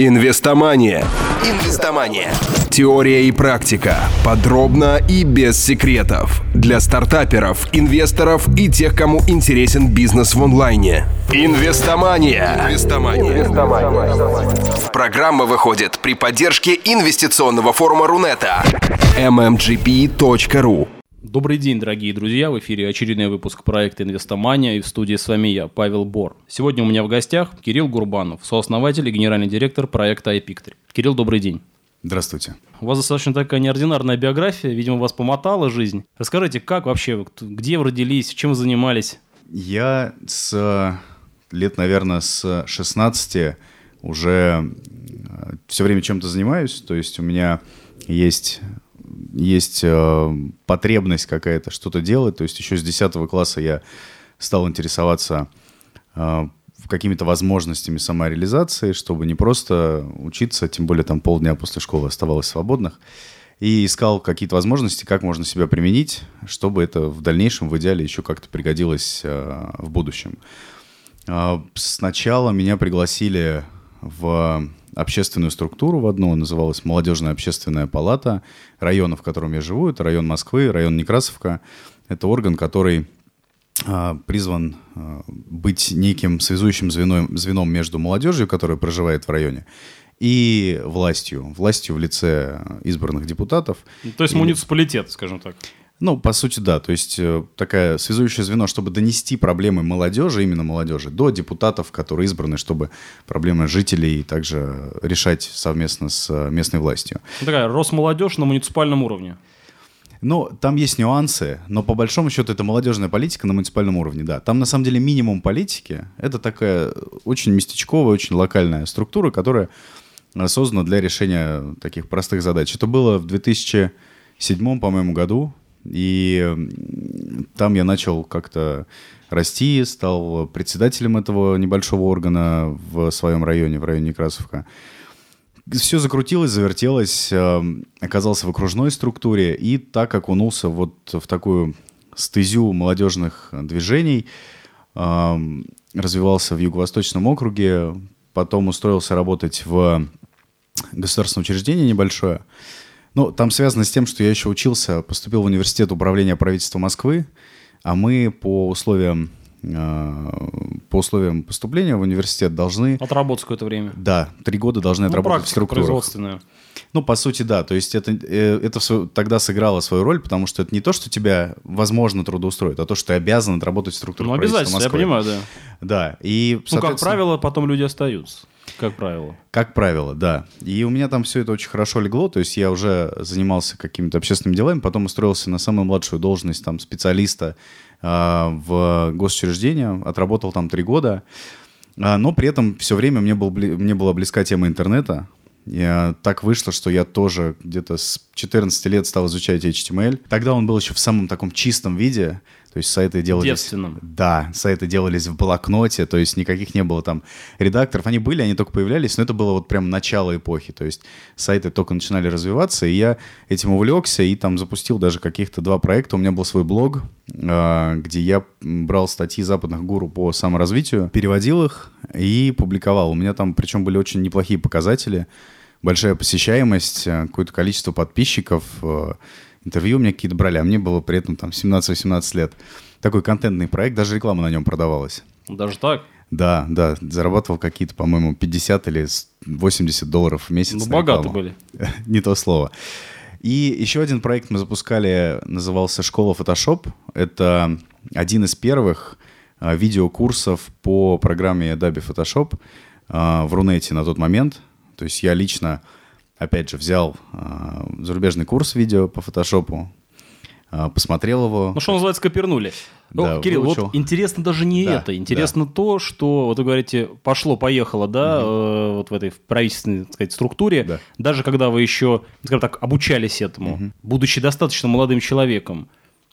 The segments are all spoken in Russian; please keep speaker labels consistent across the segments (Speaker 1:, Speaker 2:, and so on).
Speaker 1: Инвестомания. Инвестомания. Теория и практика. Подробно и без секретов. Для стартаперов, инвесторов и тех, кому интересен бизнес в онлайне. Инвестомания. Инвестомания. Инвестомания. Программа выходит при поддержке инвестиционного форума Рунета. mmgp.ru
Speaker 2: Добрый день, дорогие друзья! В эфире очередной выпуск проекта «Инвестомания» и в студии с вами я, Павел Бор. Сегодня у меня в гостях Кирилл Гурбанов, сооснователь и генеральный директор проекта iPictory. Кирилл, добрый день!
Speaker 3: Здравствуйте.
Speaker 2: У вас достаточно такая неординарная биография, видимо, вас помотала жизнь. Расскажите, как вообще, где вы родились, чем вы занимались?
Speaker 3: Я с лет, наверное, с 16 уже э, все время чем-то занимаюсь, то есть у меня есть есть э, потребность какая-то что-то делать. То есть еще с 10 класса я стал интересоваться э, какими-то возможностями самореализации, чтобы не просто учиться, тем более там полдня после школы оставалось свободных, и искал какие-то возможности, как можно себя применить, чтобы это в дальнейшем, в идеале, еще как-то пригодилось э, в будущем. Сначала меня пригласили в общественную структуру в одну, называлась Молодежная общественная палата района, в котором я живу. Это район Москвы, район Некрасовка. Это орган, который а, призван а, быть неким связующим звеном, звеном между молодежью, которая проживает в районе, и властью. Властью в лице избранных депутатов.
Speaker 2: То есть и... муниципалитет, скажем так.
Speaker 3: Ну, по сути, да. То есть э, такая связующее звено, чтобы донести проблемы молодежи, именно молодежи, до депутатов, которые избраны, чтобы проблемы жителей также решать совместно с э, местной властью.
Speaker 2: Ну, такая Росмолодежь на муниципальном уровне.
Speaker 3: Ну, там есть нюансы, но по большому счету это молодежная политика на муниципальном уровне, да. Там на самом деле минимум политики. Это такая очень местечковая, очень локальная структура, которая создана для решения таких простых задач. Это было в 2007, по-моему, году. И там я начал как-то расти, стал председателем этого небольшого органа в своем районе, в районе Некрасовка. Все закрутилось, завертелось, э, оказался в окружной структуре. И так окунулся вот в такую стезю молодежных движений, э, развивался в Юго-Восточном округе, потом устроился работать в государственное учреждение небольшое – ну, там связано с тем, что я еще учился, поступил в университет управления правительства Москвы, а мы по условиям э, по условиям поступления в университет должны...
Speaker 2: Отработать какое-то время.
Speaker 3: Да, три года должны ну, отработать в структурах.
Speaker 2: производственная.
Speaker 3: Ну, по сути, да. То есть это, э, это тогда сыграло свою роль, потому что это не то, что тебя возможно трудоустроить, а то, что ты обязан отработать в структурах
Speaker 2: Ну, обязательно, я понимаю, да.
Speaker 3: Да. И,
Speaker 2: ну, как правило, потом люди остаются. Как правило.
Speaker 3: Как правило, да. И у меня там все это очень хорошо легло, то есть я уже занимался какими-то общественными делами, потом устроился на самую младшую должность там специалиста э, в госучреждение, отработал там три года, э, но при этом все время мне, был, мне была близка тема интернета, я, так вышло, что я тоже где-то с 14 лет стал изучать HTML. Тогда он был еще в самом таком чистом виде. То есть сайты делались...
Speaker 2: Девственном.
Speaker 3: Да, сайты делались в блокноте, то есть никаких не было там редакторов. Они были, они только появлялись, но это было вот прям начало эпохи. То есть сайты только начинали развиваться, и я этим увлекся и там запустил даже каких-то два проекта. У меня был свой блог, а, где я брал статьи западных гуру по саморазвитию, переводил их и публиковал. У меня там причем были очень неплохие показатели большая посещаемость, э, какое-то количество подписчиков, интервью мне какие-то брали, а мне было при этом там 17-18 лет. Такой контентный проект, даже реклама на нем продавалась.
Speaker 2: Даже так?
Speaker 3: Да, да, зарабатывал какие-то, по-моему, 50 или 80 долларов в месяц.
Speaker 2: Ну, богаты были.
Speaker 3: Не то слово. И еще один проект мы запускали, назывался «Школа Photoshop». Это один из первых э, видеокурсов по программе Adobe Photoshop в Рунете на тот момент. То есть я лично, опять же, взял э, зарубежный курс видео по фотошопу, э, посмотрел его.
Speaker 2: Ну, что называется, копернули. Да, ну, Кирилл, выучил. вот интересно даже не да, это. Интересно да. то, что, вот вы говорите, пошло-поехало, да, угу. э, вот в этой правительственной, так сказать, структуре, да. даже когда вы еще, скажем так, обучались этому, угу. будучи достаточно молодым человеком,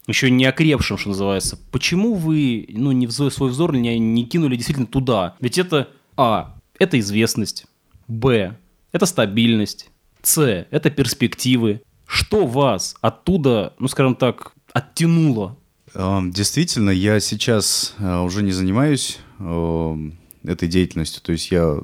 Speaker 2: еще не окрепшим, что называется, почему вы, ну, не в свой взор не, не кинули действительно туда? Ведь это, а, это известность, Б – это стабильность. С – это перспективы. Что вас оттуда, ну, скажем так, оттянуло?
Speaker 3: Эм, действительно, я сейчас э, уже не занимаюсь эм, этой деятельностью. То есть я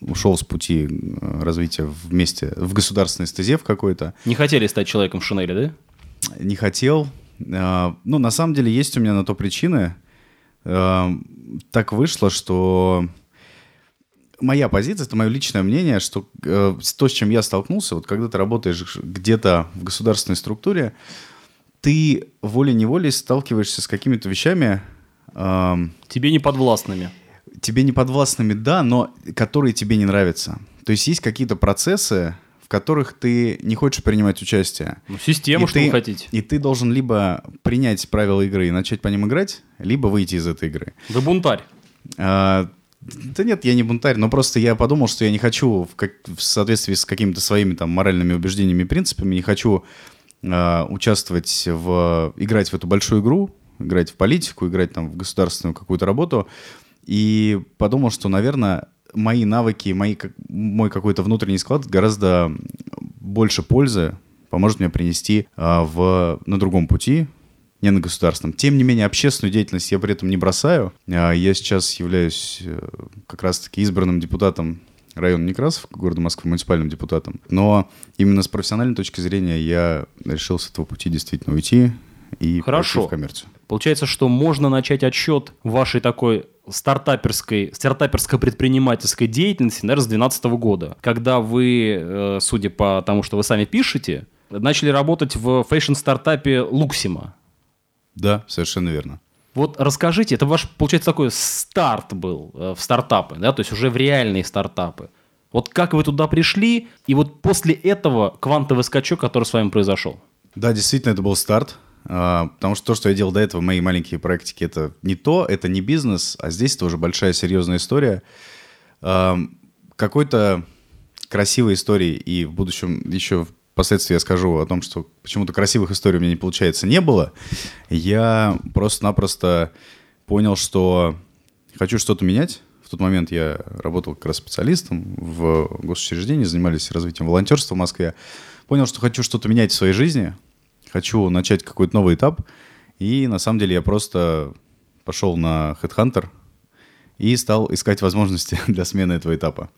Speaker 3: ушел с пути развития вместе в государственный стезев какой-то.
Speaker 2: Не хотели стать человеком в Шинели,
Speaker 3: да? Не хотел. Ну, на самом деле, есть у меня на то причины. Так вышло, что моя позиция, это мое личное мнение, что э, то, с чем я столкнулся, вот когда ты работаешь где-то в государственной структуре, ты волей-неволей сталкиваешься с какими-то вещами...
Speaker 2: Э, тебе не подвластными.
Speaker 3: Тебе не подвластными, да, но которые тебе не нравятся. То есть есть какие-то процессы, в которых ты не хочешь принимать участие.
Speaker 2: Ну, систему, и что ты, вы хотите.
Speaker 3: И ты должен либо принять правила игры и начать по ним играть, либо выйти из этой игры.
Speaker 2: Вы бунтарь.
Speaker 3: А, да нет, я не бунтарь, но просто я подумал, что я не хочу в, как, в соответствии с какими-то своими там моральными убеждениями и принципами, не хочу э, участвовать в... играть в эту большую игру, играть в политику, играть там в государственную какую-то работу. И подумал, что, наверное, мои навыки, мои, мой какой-то внутренний склад гораздо больше пользы поможет мне принести э, в, на другом пути, не на государственном. Тем не менее, общественную деятельность я при этом не бросаю. А, я сейчас являюсь э, как раз-таки избранным депутатом района Некрасов, города Москвы, муниципальным депутатом. Но именно с профессиональной точки зрения я решил с этого пути действительно уйти и
Speaker 2: Хорошо.
Speaker 3: в коммерцию.
Speaker 2: Получается, что можно начать отсчет вашей такой стартаперской, стартаперско-предпринимательской деятельности, наверное, с 2012 года, когда вы, э, судя по тому, что вы сами пишете, начали работать в fashion-стартапе Луксима.
Speaker 3: Да, совершенно верно.
Speaker 2: Вот расскажите, это ваш, получается, такой старт был э, в стартапы, да, то есть уже в реальные стартапы. Вот как вы туда пришли, и вот после этого квантовый скачок, который с вами произошел?
Speaker 3: Да, действительно, это был старт, а, потому что то, что я делал до этого, мои маленькие практики, это не то, это не бизнес, а здесь это уже большая серьезная история. Какой-то красивой истории и в будущем еще впоследствии я скажу о том, что почему-то красивых историй у меня не получается не было, я просто-напросто понял, что хочу что-то менять. В тот момент я работал как раз специалистом в госучреждении, занимались развитием волонтерства в Москве. Понял, что хочу что-то менять в своей жизни, хочу начать какой-то новый этап. И на самом деле я просто пошел на Headhunter и стал искать возможности для смены этого этапа.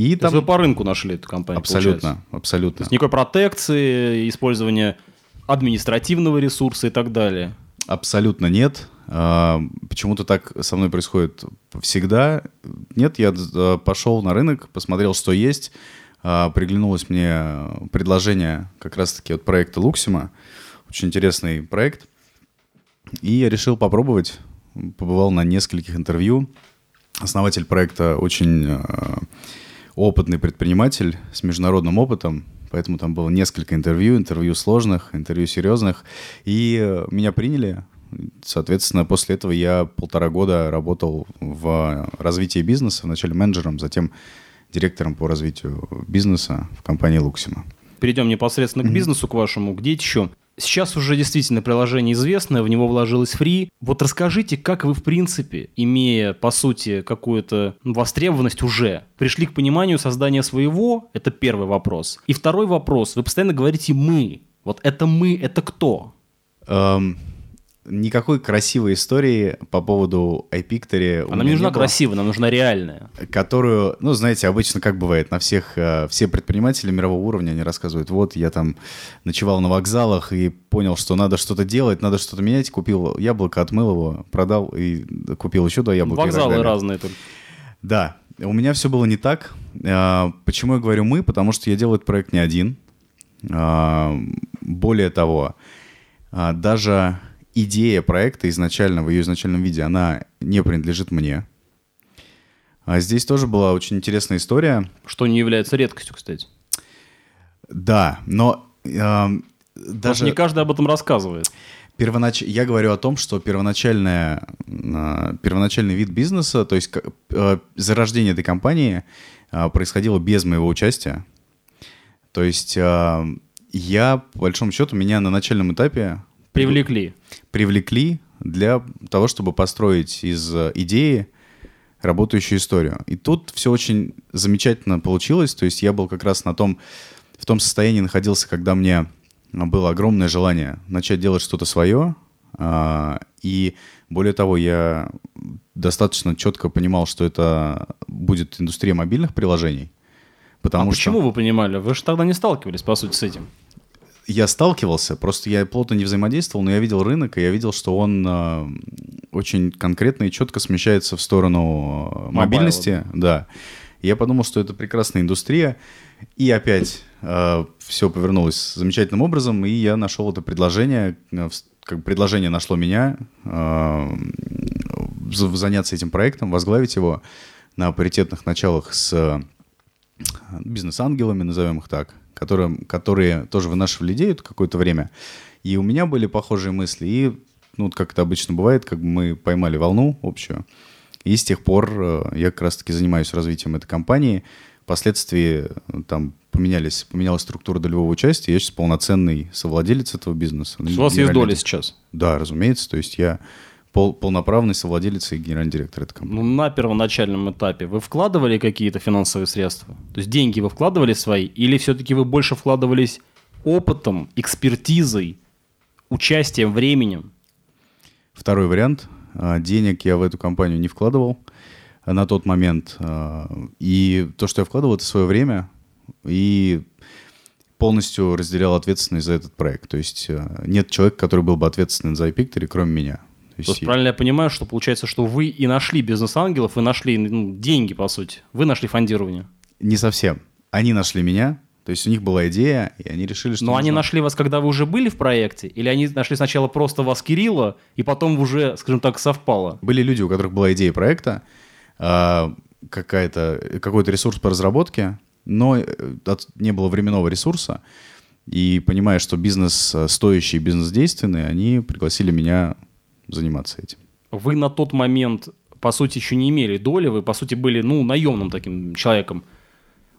Speaker 2: И То там... вы по рынку нашли эту компанию,
Speaker 3: Абсолютно,
Speaker 2: получается.
Speaker 3: абсолютно. То
Speaker 2: есть никакой протекции, использования административного ресурса и так далее.
Speaker 3: Абсолютно нет. А, почему-то так со мной происходит всегда. Нет, я а, пошел на рынок, посмотрел, что есть. А, приглянулось мне предложение как раз-таки от проекта Луксима. Очень интересный проект. И я решил попробовать. Побывал на нескольких интервью. Основатель проекта очень опытный предприниматель с международным опытом, поэтому там было несколько интервью, интервью сложных, интервью серьезных, и э, меня приняли. Соответственно, после этого я полтора года работал в развитии бизнеса, вначале менеджером, затем директором по развитию бизнеса в компании Луксима.
Speaker 2: Перейдем непосредственно к бизнесу, к вашему. Где еще Сейчас уже действительно приложение известное, в него вложилось фри. Вот расскажите, как вы, в принципе, имея, по сути, какую-то востребованность уже, пришли к пониманию создания своего? Это первый вопрос. И второй вопрос. Вы постоянно говорите «мы». Вот это «мы» — это кто?
Speaker 3: Um, никакой красивой истории по поводу iPictory.
Speaker 2: Она не нужна красивая, нам нужна реальная.
Speaker 3: Которую, ну, знаете, обычно как бывает, на всех, э, все предприниматели мирового уровня, они рассказывают, вот, я там ночевал на вокзалах и понял, что надо что-то делать, надо что-то менять, купил яблоко, отмыл его, продал и купил еще два яблока.
Speaker 2: Вокзалы разные только.
Speaker 3: Да, у меня все было не так. Э, почему я говорю «мы»? Потому что я делаю этот проект не один. Э, более того, даже идея проекта изначально, в ее изначальном виде, она не принадлежит мне. А здесь тоже была очень интересная история.
Speaker 2: Что не является редкостью, кстати.
Speaker 3: Да, но э, даже...
Speaker 2: не каждый об этом рассказывает.
Speaker 3: Первонач... Я говорю о том, что первоначальная, э, первоначальный вид бизнеса, то есть э, зарождение этой компании э, происходило без моего участия. То есть э, я, по большому счету, меня на начальном этапе
Speaker 2: Привлекли.
Speaker 3: Привлекли для того, чтобы построить из э, идеи работающую историю. И тут все очень замечательно получилось. То есть я был как раз на том, в том состоянии находился, когда мне было огромное желание начать делать что-то свое, А, и более того, я достаточно четко понимал, что это будет индустрия мобильных приложений.
Speaker 2: Потому а что... почему вы понимали? Вы же тогда не сталкивались, по сути, с этим.
Speaker 3: Я сталкивался, просто я плотно не взаимодействовал, но я видел рынок, и я видел, что он э, очень конкретно и четко смещается в сторону э, мобильности. Да. И я подумал, что это прекрасная индустрия. И опять э, все повернулось замечательным образом, и я нашел это предложение, э, как предложение нашло меня э, заняться этим проектом, возглавить его на паритетных началах с э, бизнес-ангелами, назовем их так, которые, которые тоже вынашивали идею какое-то время. И у меня были похожие мысли. И, ну, как это обычно бывает, как бы мы поймали волну общую. И с тех пор э, я как раз-таки занимаюсь развитием этой компании. Впоследствии э, там поменялись, поменялась структура долевого участия. Я сейчас полноценный совладелец этого бизнеса.
Speaker 2: У вас есть доля сейчас?
Speaker 3: Да, разумеется. То есть я пол, полноправный совладелец и генеральный директор этой компании.
Speaker 2: Ну, на первоначальном этапе вы вкладывали какие-то финансовые средства? То есть деньги вы вкладывали свои? Или все-таки вы больше вкладывались опытом, экспертизой, участием, временем?
Speaker 3: Второй вариант. А, денег я в эту компанию не вкладывал на тот момент. А, и то, что я вкладывал, это свое время и полностью разделял ответственность за этот проект. То есть а, нет человека, который был бы ответственен за iPictory, кроме меня.
Speaker 2: То есть, правильно я понимаю, что получается, что вы и нашли бизнес-ангелов, и нашли ну, деньги, по сути. Вы нашли фондирование.
Speaker 3: Не совсем. Они нашли меня, то есть у них была идея, и они решили, что...
Speaker 2: Но нужно... они нашли вас, когда вы уже были в проекте? Или они нашли сначала просто вас, Кирилла, и потом уже, скажем так, совпало?
Speaker 3: Были люди, у которых была идея проекта, а, какая-то, какой-то ресурс по разработке, но э, не было временного ресурса. И понимая, что бизнес э, стоящий, бизнес действенный, они пригласили меня заниматься этим.
Speaker 2: Вы на тот момент, по сути, еще не имели доли, вы, по сути, были, ну, наемным таким человеком.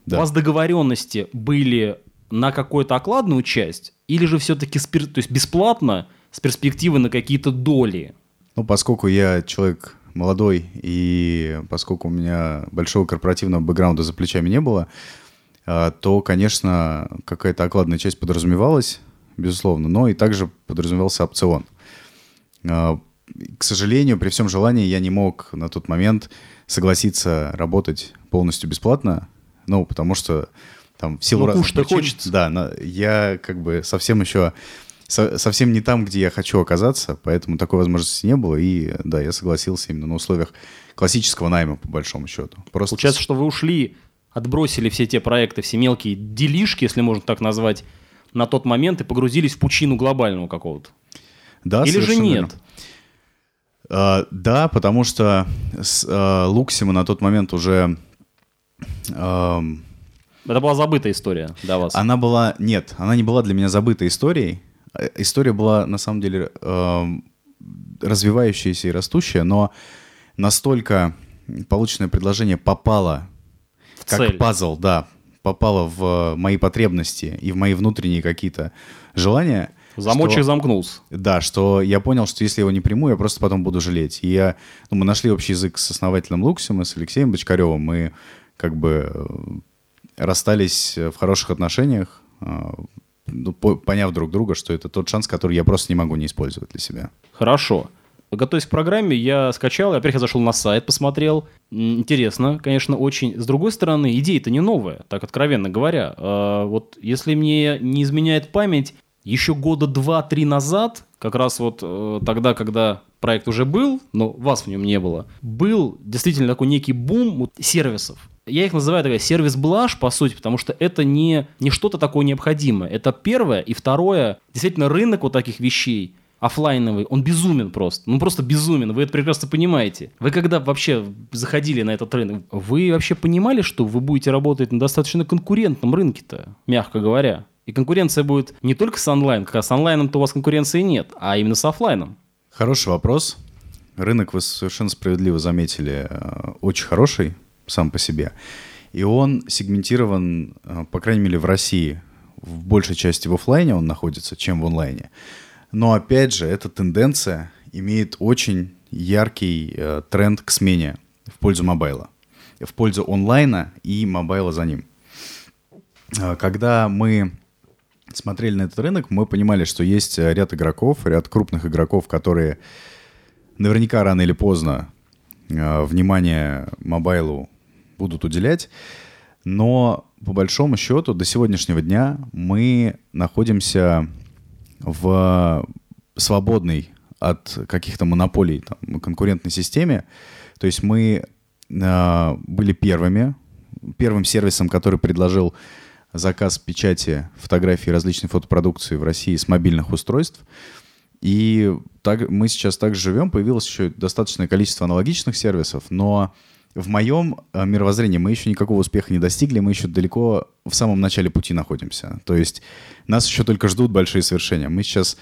Speaker 2: Да. У вас договоренности были на какую-то окладную часть, или же все-таки спир... то есть бесплатно с перспективы на какие-то доли?
Speaker 3: Ну, поскольку я человек молодой, и поскольку у меня большого корпоративного бэкграунда за плечами не было, а, то, конечно, какая-то окладная часть подразумевалась, безусловно, но и также подразумевался опцион. А, к сожалению, при всем желании я не мог на тот момент согласиться работать полностью бесплатно, ну, потому что там в силу
Speaker 2: ну, разных причин... хочется.
Speaker 3: Да, на, я как бы совсем еще со, совсем не там, где я хочу оказаться, поэтому такой возможности не было, и да, я согласился именно на условиях классического найма, по большому счету.
Speaker 2: Просто... Получается, что вы ушли, отбросили все те проекты, все мелкие делишки, если можно так назвать, на тот момент и погрузились в пучину глобального какого-то.
Speaker 3: Да,
Speaker 2: Или же нет?
Speaker 3: Uh, да, потому что с uh, Луксима на тот момент уже...
Speaker 2: Uh, Это была забытая история для вас?
Speaker 3: Она была... Нет, она не была для меня забытой историей. Э, история была, на самом деле, uh, развивающаяся и растущая, но настолько полученное предложение попало в как цель. пазл, да, попало в мои потребности и в мои внутренние какие-то желания,
Speaker 2: Замочек что, замкнулся.
Speaker 3: Да, что я понял, что если его не приму, я просто потом буду жалеть. И я, ну, мы нашли общий язык с основателем Луксима, с Алексеем Бочкаревым. Мы как бы э, расстались в хороших отношениях, э, ну, поняв друг друга, что это тот шанс, который я просто не могу не использовать для себя.
Speaker 2: Хорошо. Готовясь к программе, я скачал, я, во-первых, я зашел на сайт, посмотрел. Интересно, конечно, очень. С другой стороны, идея-то не новая, так откровенно говоря. А, вот если мне не изменяет память, еще года два-три назад, как раз вот э, тогда, когда проект уже был, но вас в нем не было, был действительно такой некий бум вот, сервисов. Я их называю такая сервис-блажь, по сути, потому что это не, не что-то такое необходимое. Это первое. И второе, действительно, рынок вот таких вещей, офлайновый, он безумен просто. Ну, просто безумен. Вы это прекрасно понимаете. Вы когда вообще заходили на этот рынок, вы вообще понимали, что вы будете работать на достаточно конкурентном рынке-то, мягко говоря? И конкуренция будет не только с онлайн, как раз с онлайном-то у вас конкуренции нет, а именно с офлайном.
Speaker 3: Хороший вопрос. Рынок, вы совершенно справедливо заметили, э, очень хороший сам по себе. И он сегментирован, э, по крайней мере, в России, в большей части в офлайне он находится, чем в онлайне. Но опять же, эта тенденция имеет очень яркий э, тренд к смене в пользу mobile а, в пользу онлайна и mobile а за ним. Когда мы смотрели на этот рынок, мы понимали, что есть ряд игроков, ряд крупных игроков, которые наверняка рано или поздно э, внимание mobile у будут уделять. Но по большому счету до сегодняшнего дня мы находимся в свободной от каких-то монополий там, конкурентной системе. То есть мы э, были первыми, первым сервисом, который предложил заказ печати фотографий различной фотопродукции в России с мобильных устройств. И так, мы сейчас также живем, появилось еще достаточное количество аналогичных сервисов, но в моем э, мировоззрении мы еще никакого успеха не достигли, мы еще далеко в самом начале пути находимся. То есть нас еще только ждут большие свершения. Мы сейчас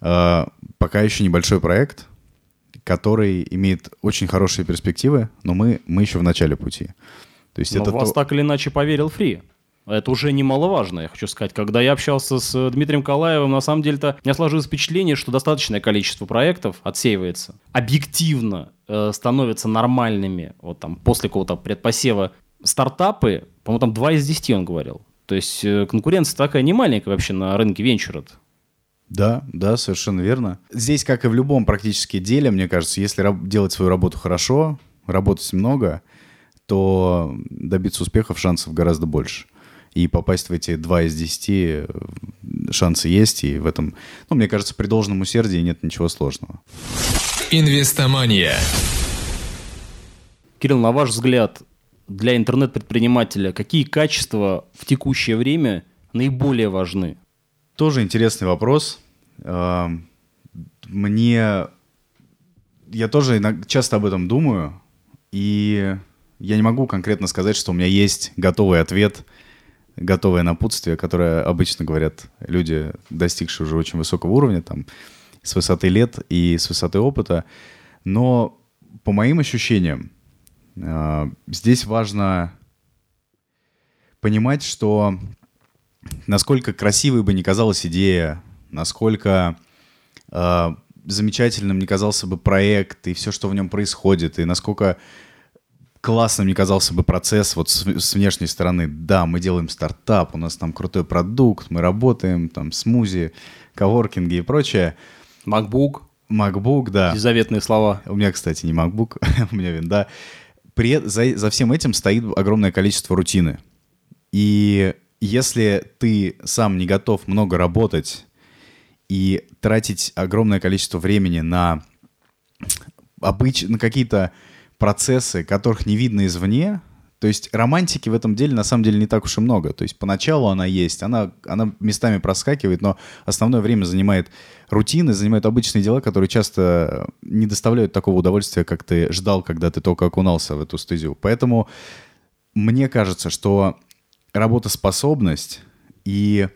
Speaker 3: э, пока еще небольшой проект, который имеет очень хорошие перспективы, но мы, мы еще в начале пути.
Speaker 2: То есть но это вас то... так или иначе поверил Фри. Это уже немаловажно, я хочу сказать. Когда я общался с Дмитрием Калаевым, на самом деле-то у меня сложилось впечатление, что достаточное количество проектов отсеивается. Объективно э, становятся нормальными, вот там, после какого-то предпосева стартапы, по-моему, там 2 из 10 он говорил. То есть э, конкуренция такая не маленькая вообще на рынке венчура.
Speaker 3: Да, да, совершенно верно. Здесь, как и в любом практически деле, мне кажется, если делать свою работу хорошо, работать много, то добиться успехов шансов гораздо больше и попасть в эти 2 из 10 э, шансы есть, и в этом, ну, мне кажется, при должном усердии нет ничего сложного.
Speaker 2: Инвестомания. Кирилл, на ваш взгляд, для интернет-предпринимателя какие качества в текущее время наиболее важны?
Speaker 3: Тоже интересный вопрос. Мне... Я тоже часто об этом думаю, и я не могу конкретно сказать, что у меня есть готовый ответ – готовое напутствие, которое обычно говорят люди, достигшие уже очень высокого уровня, там, с высоты лет и с высоты опыта. Но по моим ощущениям, э, здесь важно понимать, что насколько красивой бы ни казалась идея, насколько э, замечательным не казался бы проект и все, что в нем происходит, и насколько классным мне казался бы процесс вот с, с внешней стороны. Да, мы делаем стартап, у нас там крутой продукт, мы работаем, там, смузи, коворкинги и прочее.
Speaker 2: MacBook.
Speaker 3: MacBook, да.
Speaker 2: Заветные слова.
Speaker 3: У меня, кстати, не MacBook, у меня винда. При, за, за всем этим стоит огромное количество рутины. И если ты сам не готов много работать и тратить огромное количество времени на, обыч... на какие-то процессы, которых не видно извне, то есть романтики в этом деле на самом деле не так уж и много. То есть поначалу она есть, она, она местами проскакивает, но основное время занимает рутины, занимают обычные дела, которые часто не доставляют такого удовольствия, как ты ждал, когда ты только окунался в эту стезю. Поэтому мне кажется, что работоспособность и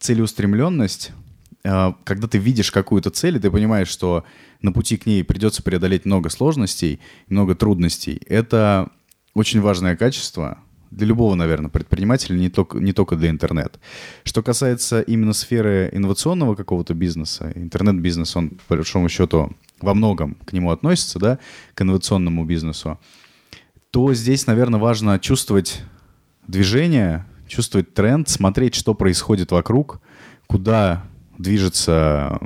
Speaker 3: целеустремленность когда ты видишь какую-то цель, и ты понимаешь, что на пути к ней придется преодолеть много сложностей, много трудностей, это очень важное качество для любого, наверное, предпринимателя, не только, не только для интернет. Что касается именно сферы инновационного какого-то бизнеса, интернет-бизнес, он, по большому счету, во многом к нему относится, да, к инновационному бизнесу, то здесь, наверное, важно чувствовать движение, чувствовать тренд, смотреть, что происходит вокруг, куда движется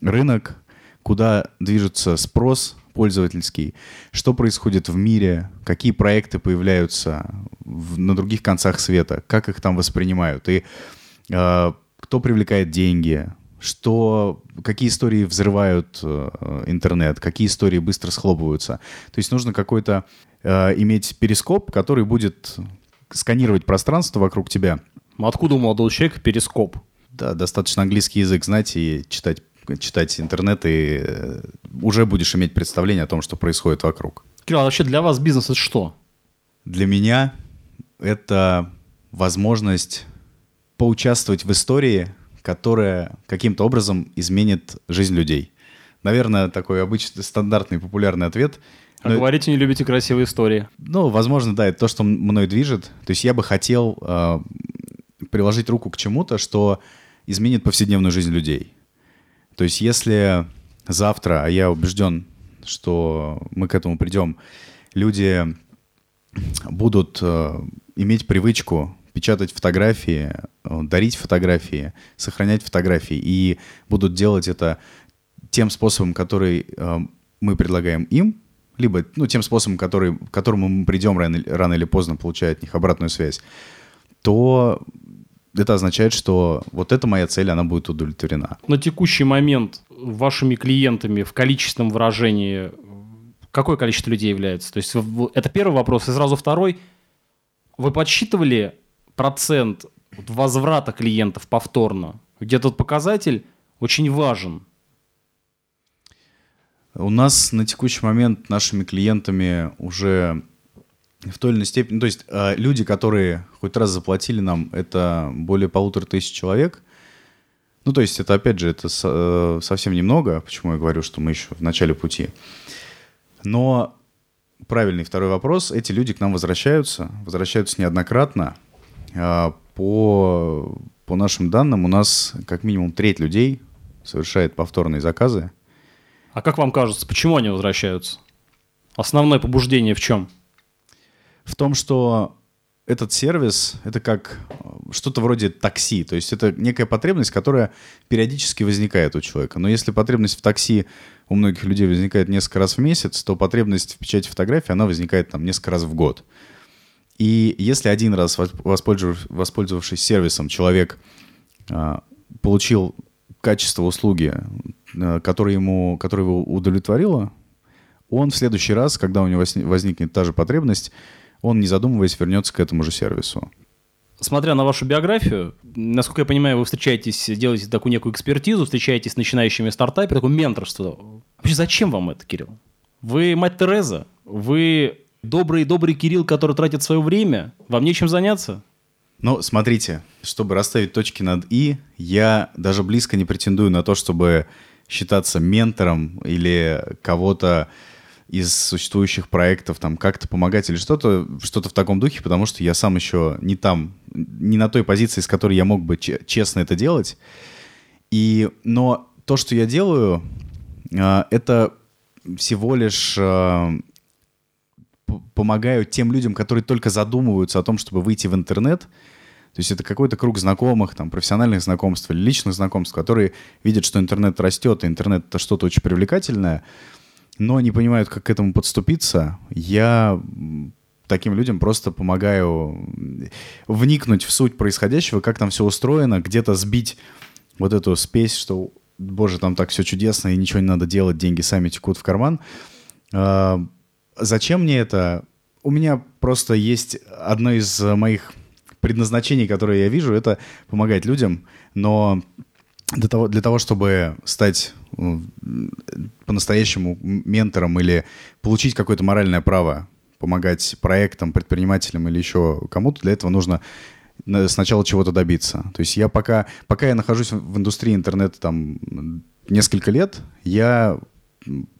Speaker 3: рынок, куда движется спрос пользовательский, что происходит в мире, какие проекты появляются в, на других концах света, как их там воспринимают, и э, кто привлекает деньги, что, какие истории взрывают э, интернет, какие истории быстро схлопываются. То есть нужно какой-то э, иметь перископ, который будет сканировать пространство вокруг тебя.
Speaker 2: Откуда у молодого человека перископ?
Speaker 3: Да, достаточно английский язык знать и читать, читать интернет, и э, уже будешь иметь представление о том, что происходит вокруг.
Speaker 2: Кирилл, а вообще для вас бизнес это что?
Speaker 3: Для меня это возможность поучаствовать в истории, которая каким-то образом изменит жизнь людей. Наверное, такой обычный, стандартный, популярный ответ.
Speaker 2: А Но... говорите, не любите красивые истории.
Speaker 3: Ну, возможно, да, это то, что мной движет. То есть я бы хотел э, приложить руку к чему-то, что изменит повседневную жизнь людей. То есть если завтра, а я убежден, что мы к этому придем, люди будут э, иметь привычку печатать фотографии, э, дарить фотографии, сохранять фотографии. И будут делать это тем способом, который э, мы предлагаем им, либо ну, тем способом, который, к которому мы придем рано, рано или поздно, получая от них обратную связь, то это означает, что вот эта моя цель, она будет удовлетворена.
Speaker 2: На текущий момент вашими клиентами в количественном выражении какое количество людей является? То есть это первый вопрос. И сразу второй. Вы подсчитывали процент возврата клиентов повторно? Где тот показатель очень важен.
Speaker 3: У нас на текущий момент нашими клиентами уже в той или иной степени, то есть э, люди, которые хоть раз заплатили нам, это более полутора тысяч человек. Ну, то есть это, опять же, это со, э, совсем немного, почему я говорю, что мы еще в начале пути. Но правильный второй вопрос, эти люди к нам возвращаются, возвращаются неоднократно. Э, по, по нашим данным, у нас как минимум треть людей совершает повторные заказы.
Speaker 2: А как вам кажется, почему они возвращаются? Основное побуждение в чем?
Speaker 3: В том, что этот сервис — это как э, что-то вроде такси. То есть это некая потребность, которая периодически возникает у человека. Но если потребность в такси у многих людей возникает несколько раз в месяц, то потребность в печати фотографий, она возникает там несколько раз в год. И если один раз, воспользовавшись, воспользовавшись сервисом, человек а, получил качество услуги, а, которое, ему, которое его удовлетворило, он в следующий раз, когда у него возникнет та же потребность, он, не задумываясь, вернется к этому же сервису.
Speaker 2: Смотря на вашу биографию, насколько я понимаю, вы встречаетесь, делаете такую некую экспертизу, встречаетесь с начинающими стартаперами, такое менторство. Вообще зачем вам это, Кирилл? Вы мать Тереза? Вы добрый-добрый Кирилл, который тратит свое время? Вам нечем заняться?
Speaker 3: Ну, смотрите, чтобы расставить точки над «и», я даже близко не претендую на то, чтобы считаться ментором или кого-то из существующих проектов там как-то помогать или что-то, что-то в таком духе, потому что я сам еще не там, не на той позиции, с которой я мог бы честно это делать. И, но то, что я делаю, а, это всего лишь а, помогаю тем людям, которые только задумываются о том, чтобы выйти в интернет. То есть это какой-то круг знакомых, там, профессиональных знакомств или личных знакомств, которые видят, что интернет растет, и интернет — это что-то очень привлекательное — но не понимают, как к этому подступиться, я таким людям просто помогаю вникнуть в суть происходящего, как там все устроено, где-то сбить вот эту спесь, что, боже, там так все чудесно, и ничего не надо делать, деньги сами текут в карман. А, зачем мне это? У меня просто есть одно из моих предназначений, которые я вижу, это помогать людям, но для того, для того, чтобы стать по-настоящему ментором или получить какое-то моральное право помогать проектам, предпринимателям или еще кому-то, для этого нужно сначала чего-то добиться. То есть я пока, пока я нахожусь в индустрии интернета там несколько лет, я,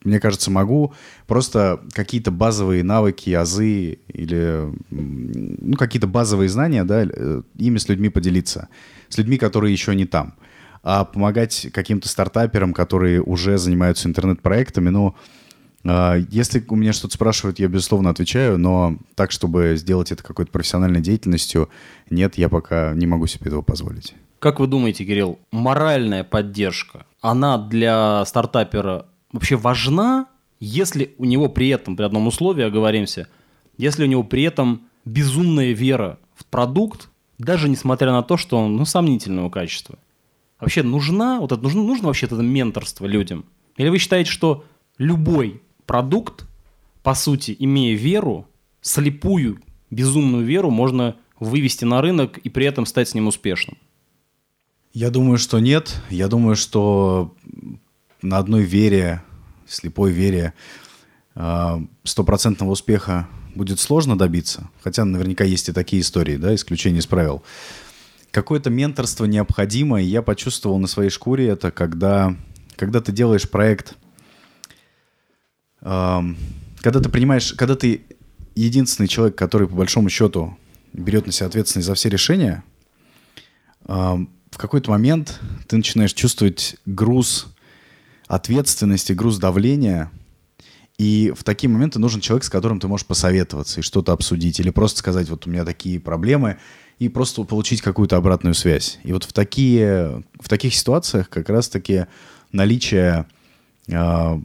Speaker 3: мне кажется, могу просто какие-то базовые навыки, азы или ну, какие-то базовые знания, да, э, ими с людьми поделиться. С людьми, которые еще не там а помогать каким-то стартаперам, которые уже занимаются интернет-проектами. Ну, а, если у меня что-то спрашивают, я, безусловно, отвечаю, но так, чтобы сделать это какой-то профессиональной деятельностью, нет, я пока не могу себе этого позволить.
Speaker 2: Как вы думаете, Кирилл, моральная поддержка, она для стартапера вообще важна, если у него при этом, при одном условии, оговоримся, если у него при этом безумная вера в продукт, даже несмотря на то, что он ну, сомнительного качества. Вообще нужна, вот это нужно, нужно вообще это менторство людям? Или вы считаете, что любой продукт, по сути, имея веру, слепую, безумную веру, можно вывести на рынок и при этом стать с ним успешным?
Speaker 3: Я думаю, что нет. Я думаю, что на одной вере, слепой вере, а, стопроцентного успеха будет сложно добиться. Хотя наверняка есть и такие истории, да, исключения из правил какое-то менторство необходимо, и я почувствовал на своей шкуре это, когда, когда ты делаешь проект, эм, когда ты принимаешь, когда ты единственный человек, который по большому счету берет на себя ответственность за все решения, эм, в какой-то момент ты начинаешь чувствовать груз ответственности, груз давления, и в такие моменты нужен человек, с которым ты можешь посоветоваться и что-то обсудить, или просто сказать, вот у меня такие проблемы, и просто получить какую-то обратную связь. И вот в, такие, в таких ситуациях как раз-таки наличие э,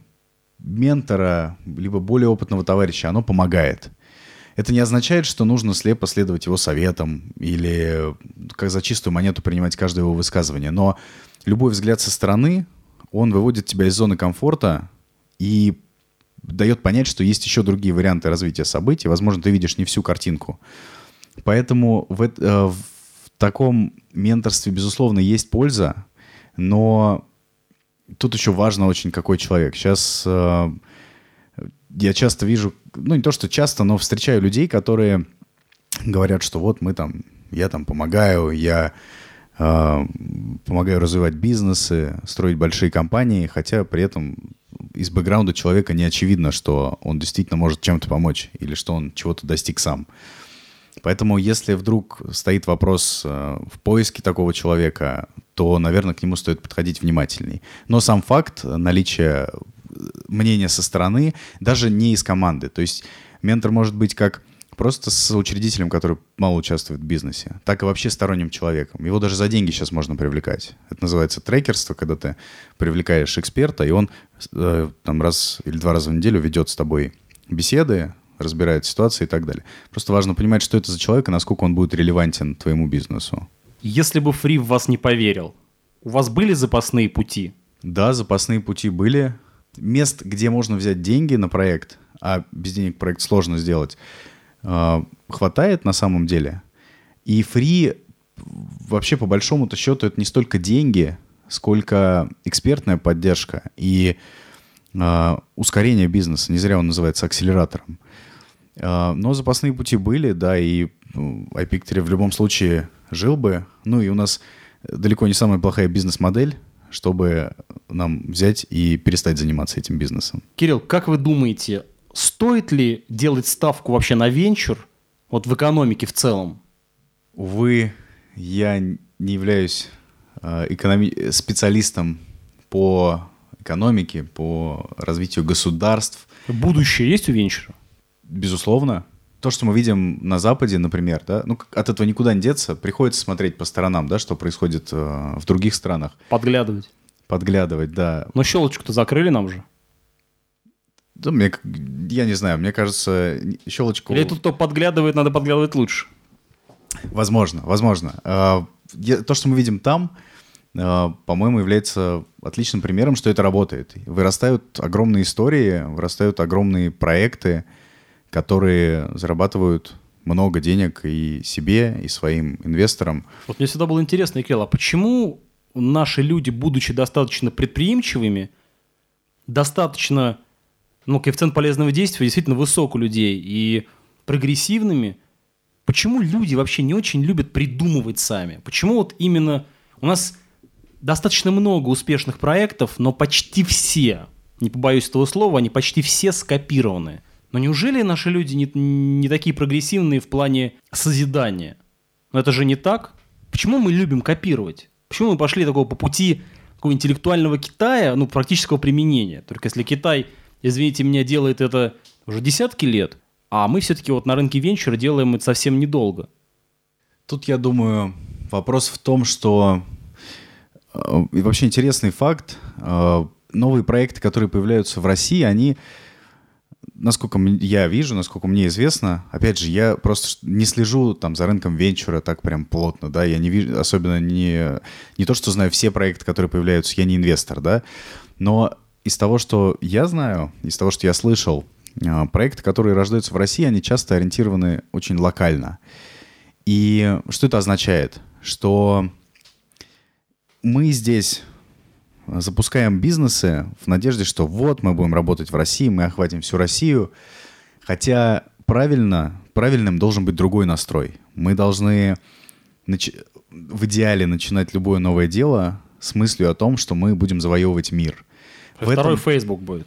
Speaker 3: ментора, либо более опытного товарища, оно помогает. Это не означает, что нужно слепо следовать его советам или как за чистую монету принимать каждое его высказывание. Но любой взгляд со стороны, он выводит тебя из зоны комфорта и дает понять, что есть еще другие варианты развития событий. Возможно, ты видишь не всю картинку. Поэтому в, э, в таком менторстве, безусловно, есть польза, но тут еще важно очень, какой человек. Сейчас э, я часто вижу, ну не то, что часто, но встречаю людей, которые говорят, что вот мы там, я там помогаю, я э, помогаю развивать бизнесы, строить большие компании, хотя при этом из бэкграунда человека не очевидно, что он действительно может чем-то помочь или что он чего-то достиг сам. Поэтому, если вдруг стоит вопрос э, в поиске такого человека, то, наверное, к нему стоит подходить внимательней. Но сам факт наличия э, мнения со стороны, даже не из команды. То есть ментор может быть как просто с учредителем, который мало участвует в бизнесе, так и вообще сторонним человеком. Его даже за деньги сейчас можно привлекать. Это называется трекерство, когда ты привлекаешь эксперта, и он э, там раз или два раза в неделю ведет с тобой беседы, разбирает ситуации и так далее. Просто важно понимать, что это за человек и насколько он будет релевантен твоему бизнесу.
Speaker 2: Если бы Фри в вас не поверил, у вас были запасные пути?
Speaker 3: Да, запасные пути были. Мест, где можно взять деньги на проект, а без денег проект сложно сделать, а, хватает на самом деле. И фри вообще по большому-то счету это не столько деньги, сколько экспертная поддержка и э, ускорение бизнеса. Не зря он называется акселератором. А, но запасные пути были, да, и ну, iPictory в любом случае жил бы. Ну и у нас далеко не самая плохая бизнес-модель, чтобы нам взять и перестать заниматься этим бизнесом.
Speaker 2: Кирилл, как вы думаете, стоит ли делать ставку вообще на венчур, вот в экономике в целом?
Speaker 3: Увы, я не являюсь э, экономи- специалистом по экономике, по развитию государств.
Speaker 2: Будущее есть у венчура?
Speaker 3: Безусловно. То, что мы видим на Западе, например, да, ну, от этого никуда не деться, приходится смотреть по сторонам, да, что происходит э, в других странах.
Speaker 2: Подглядывать.
Speaker 3: Подглядывать, да.
Speaker 2: Но щелочку-то закрыли нам же.
Speaker 3: Да, мне, я не знаю, мне кажется, щелочку...
Speaker 2: Или тут кто подглядывает, надо подглядывать лучше.
Speaker 3: Возможно, возможно. А, то, что мы видим там, а, по-моему, является отличным примером, что это работает. Вырастают огромные истории, вырастают огромные проекты, которые зарабатывают много денег и себе, и своим инвесторам.
Speaker 2: Вот мне всегда было интересно, Кирилл, а почему наши люди, будучи достаточно предприимчивыми, достаточно, ну, коэффициент полезного действия действительно высок у людей, и прогрессивными, почему люди вообще не очень любят придумывать сами? Почему вот именно у нас достаточно много успешных проектов, но почти все, не побоюсь этого слова, они почти все скопированы. Но неужели наши люди не, не такие прогрессивные в плане созидания? Но это же не так. Почему мы любим копировать? Почему мы пошли такого по пути такого интеллектуального Китая, ну, практического применения? Только если Китай, извините меня, делает это уже десятки лет, а мы все-таки вот на рынке венчура делаем это совсем недолго.
Speaker 3: Тут, я думаю, вопрос в том, что э, и вообще интересный факт, э, новые проекты, которые появляются в России, они насколько я вижу, насколько мне известно, опять же, я просто не слежу там за рынком венчура так прям плотно, да, я не вижу, особенно не, не то, что знаю все проекты, которые появляются, я не инвестор, да, но из того, что я знаю, из того, что я слышал, а, проекты, которые рождаются в России, они часто ориентированы очень локально. И что это означает? Что мы здесь запускаем бизнесы в надежде, что вот мы будем работать в России, мы охватим всю Россию. Хотя правильно, правильным должен быть другой настрой. Мы должны нач... в идеале начинать любое новое дело с мыслью о том, что мы будем завоевывать мир.
Speaker 2: В Второй этом... Facebook будет.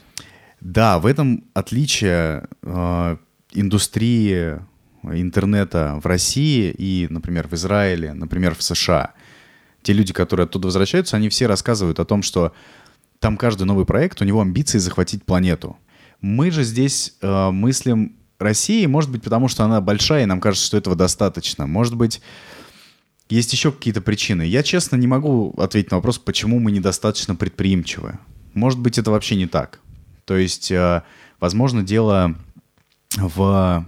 Speaker 3: Да, в этом отличие э, индустрии интернета в России и, например, в Израиле, например, в США – те люди, которые оттуда возвращаются, они все рассказывают о том, что там каждый новый проект, у него амбиции захватить планету. Мы же здесь э, мыслим России, может быть, потому что она большая, и нам кажется, что этого достаточно. Может быть, есть еще какие-то причины. Я, честно, не могу ответить на вопрос, почему мы недостаточно предприимчивы. Может быть, это вообще не так. То есть, э, возможно, дело в,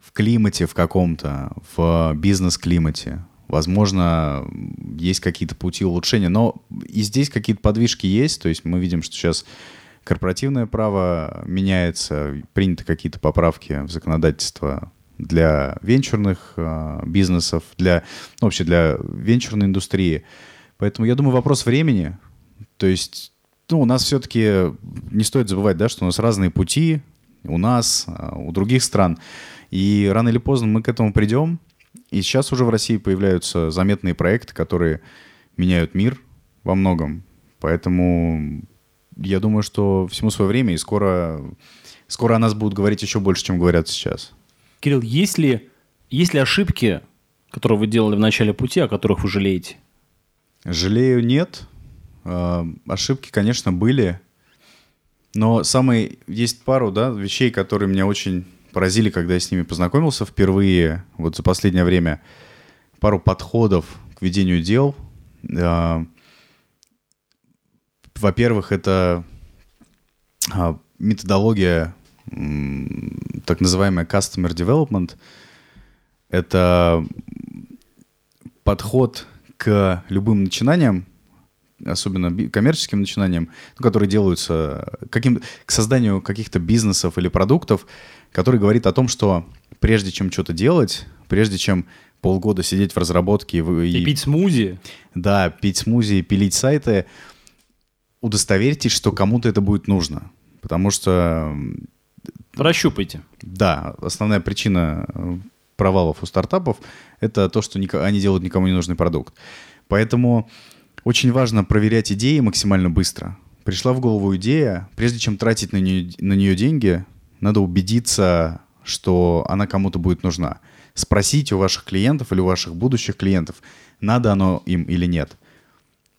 Speaker 3: в климате в каком-то, в бизнес-климате. Возможно, есть какие-то пути улучшения, но и здесь какие-то подвижки есть. То есть мы видим, что сейчас корпоративное право меняется, приняты какие-то поправки в законодательство для венчурных э, бизнесов, для, ну, вообще для венчурной индустрии. Поэтому я думаю, вопрос времени. То есть, ну, у нас все-таки не стоит забывать, да, что у нас разные пути, у нас, э, у других стран. И рано или поздно мы к этому придем. И сейчас уже в России появляются заметные проекты, которые меняют мир во многом. Поэтому я думаю, что всему свое время, и скоро, скоро о нас будут говорить еще больше, чем говорят сейчас.
Speaker 2: Кирилл, есть ли, есть ли ошибки, которые вы делали в начале пути, о которых вы жалеете?
Speaker 3: Жалею, нет. Э, ошибки, конечно, были. Но самые есть пару да, вещей, которые меня очень поразили, когда я с ними познакомился впервые, вот за последнее время. Пару подходов к ведению дел. Э, во-первых, это а, методология так называемая Customer Development. Это подход к любым начинаниям, особенно коммерческим начинаниям, ну, которые делаются каким, к созданию каких-то бизнесов или продуктов, который говорит о том, что прежде чем что-то делать, прежде чем полгода сидеть в разработке
Speaker 2: и, и пить смузи.
Speaker 3: Да, пить смузи и пилить сайты, удостоверьтесь, что кому-то это будет нужно. Потому что
Speaker 2: Прощупайте.
Speaker 3: Да, основная причина э, провалов у стартапов — это то, что они делают никому не нужный продукт. Поэтому очень важно проверять идеи максимально быстро. Пришла в голову идея, прежде чем тратить на нее, на нее деньги, надо убедиться, что она кому-то будет нужна. Спросить у ваших клиентов или у ваших будущих клиентов, надо оно им или нет.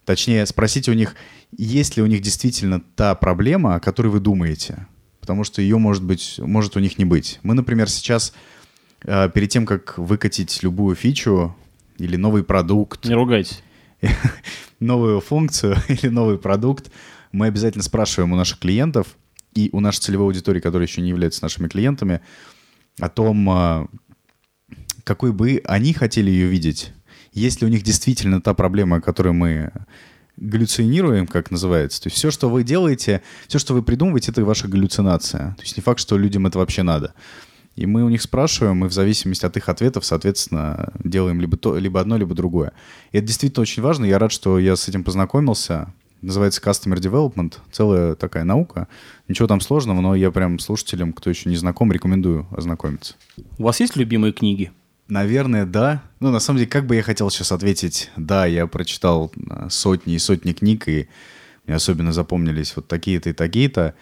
Speaker 3: Точнее, спросить у них, есть ли у них действительно та проблема, о которой вы думаете потому что ее может быть, может у них не быть. Мы, например, сейчас э, перед тем, как выкатить любую фичу или новый продукт...
Speaker 2: Не ругайтесь.
Speaker 3: новую функцию или новый продукт, мы обязательно спрашиваем у наших клиентов и у нашей целевой аудитории, которая еще не является нашими клиентами, о том, э, какой бы они хотели ее видеть. Есть ли у них действительно та проблема, которую мы галлюцинируем, как называется. То есть все, что вы делаете, все, что вы придумываете, это ваша галлюцинация. То есть не факт, что людям это вообще надо. И мы у них спрашиваем, и в зависимости от их ответов, соответственно, делаем либо, то, либо одно, либо другое. И это действительно очень важно. Я рад, что я с этим познакомился. Называется Customer Development. Целая такая наука. Ничего там сложного, но я прям слушателям, кто еще не знаком, рекомендую ознакомиться.
Speaker 2: У вас есть любимые книги?
Speaker 3: Наверное, да. Ну, на самом деле, как бы я хотел сейчас ответить, да, я прочитал а, сотни и сотни книг, и мне особенно запомнились вот такие-то и такие-то.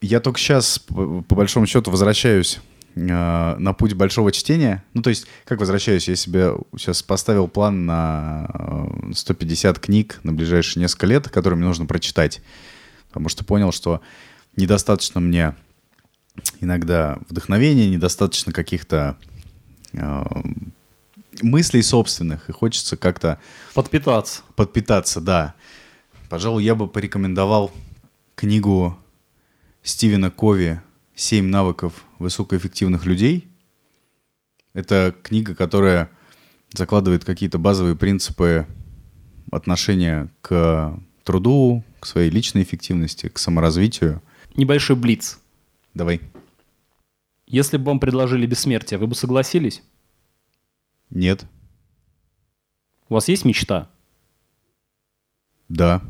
Speaker 3: Я только сейчас, по большому счету, возвращаюсь а, на путь большого чтения. Ну, то есть, как возвращаюсь? Я себе сейчас поставил план на 150 книг на ближайшие несколько лет, которые мне нужно прочитать. Потому что понял, что недостаточно мне иногда вдохновения, недостаточно каких-то Э, мыслей собственных, и хочется как-то...
Speaker 2: Подпитаться.
Speaker 3: Подпитаться, да. Пожалуй, я бы порекомендовал книгу Стивена Кови «Семь навыков высокоэффективных людей». Это книга, которая закладывает какие-то базовые принципы отношения к труду, к своей личной эффективности, к саморазвитию.
Speaker 2: Небольшой блиц.
Speaker 3: Давай.
Speaker 2: Если бы вам предложили бессмертие, вы бы согласились?
Speaker 3: Нет.
Speaker 2: У вас есть мечта?
Speaker 3: Да.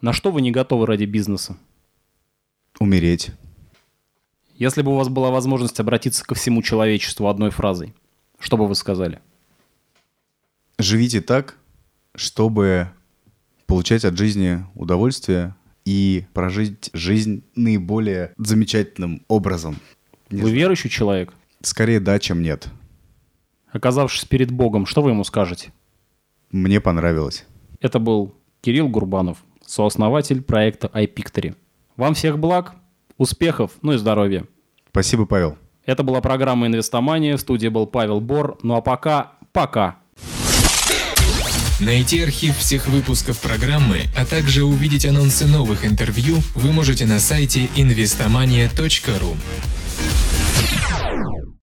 Speaker 2: На что вы не готовы ради бизнеса?
Speaker 3: Умереть.
Speaker 2: Если бы у вас была возможность обратиться ко всему человечеству одной фразой, что бы вы сказали?
Speaker 3: Живите так, чтобы получать от жизни удовольствие и прожить жизнь наиболее замечательным образом.
Speaker 2: Не вы знаю. верующий человек?
Speaker 3: Скорее да, чем нет.
Speaker 2: Оказавшись перед Богом, что вы ему скажете?
Speaker 3: Мне понравилось.
Speaker 2: Это был Кирилл Гурбанов, сооснователь проекта iPictory. Вам всех благ, успехов, ну и здоровья.
Speaker 3: Спасибо, Павел.
Speaker 2: Это была программа «Инвестомания». В студии был Павел Бор. Ну а пока, пока.
Speaker 4: Найти архив всех выпусков программы, а также увидеть анонсы новых интервью вы можете на сайте investomania.ru.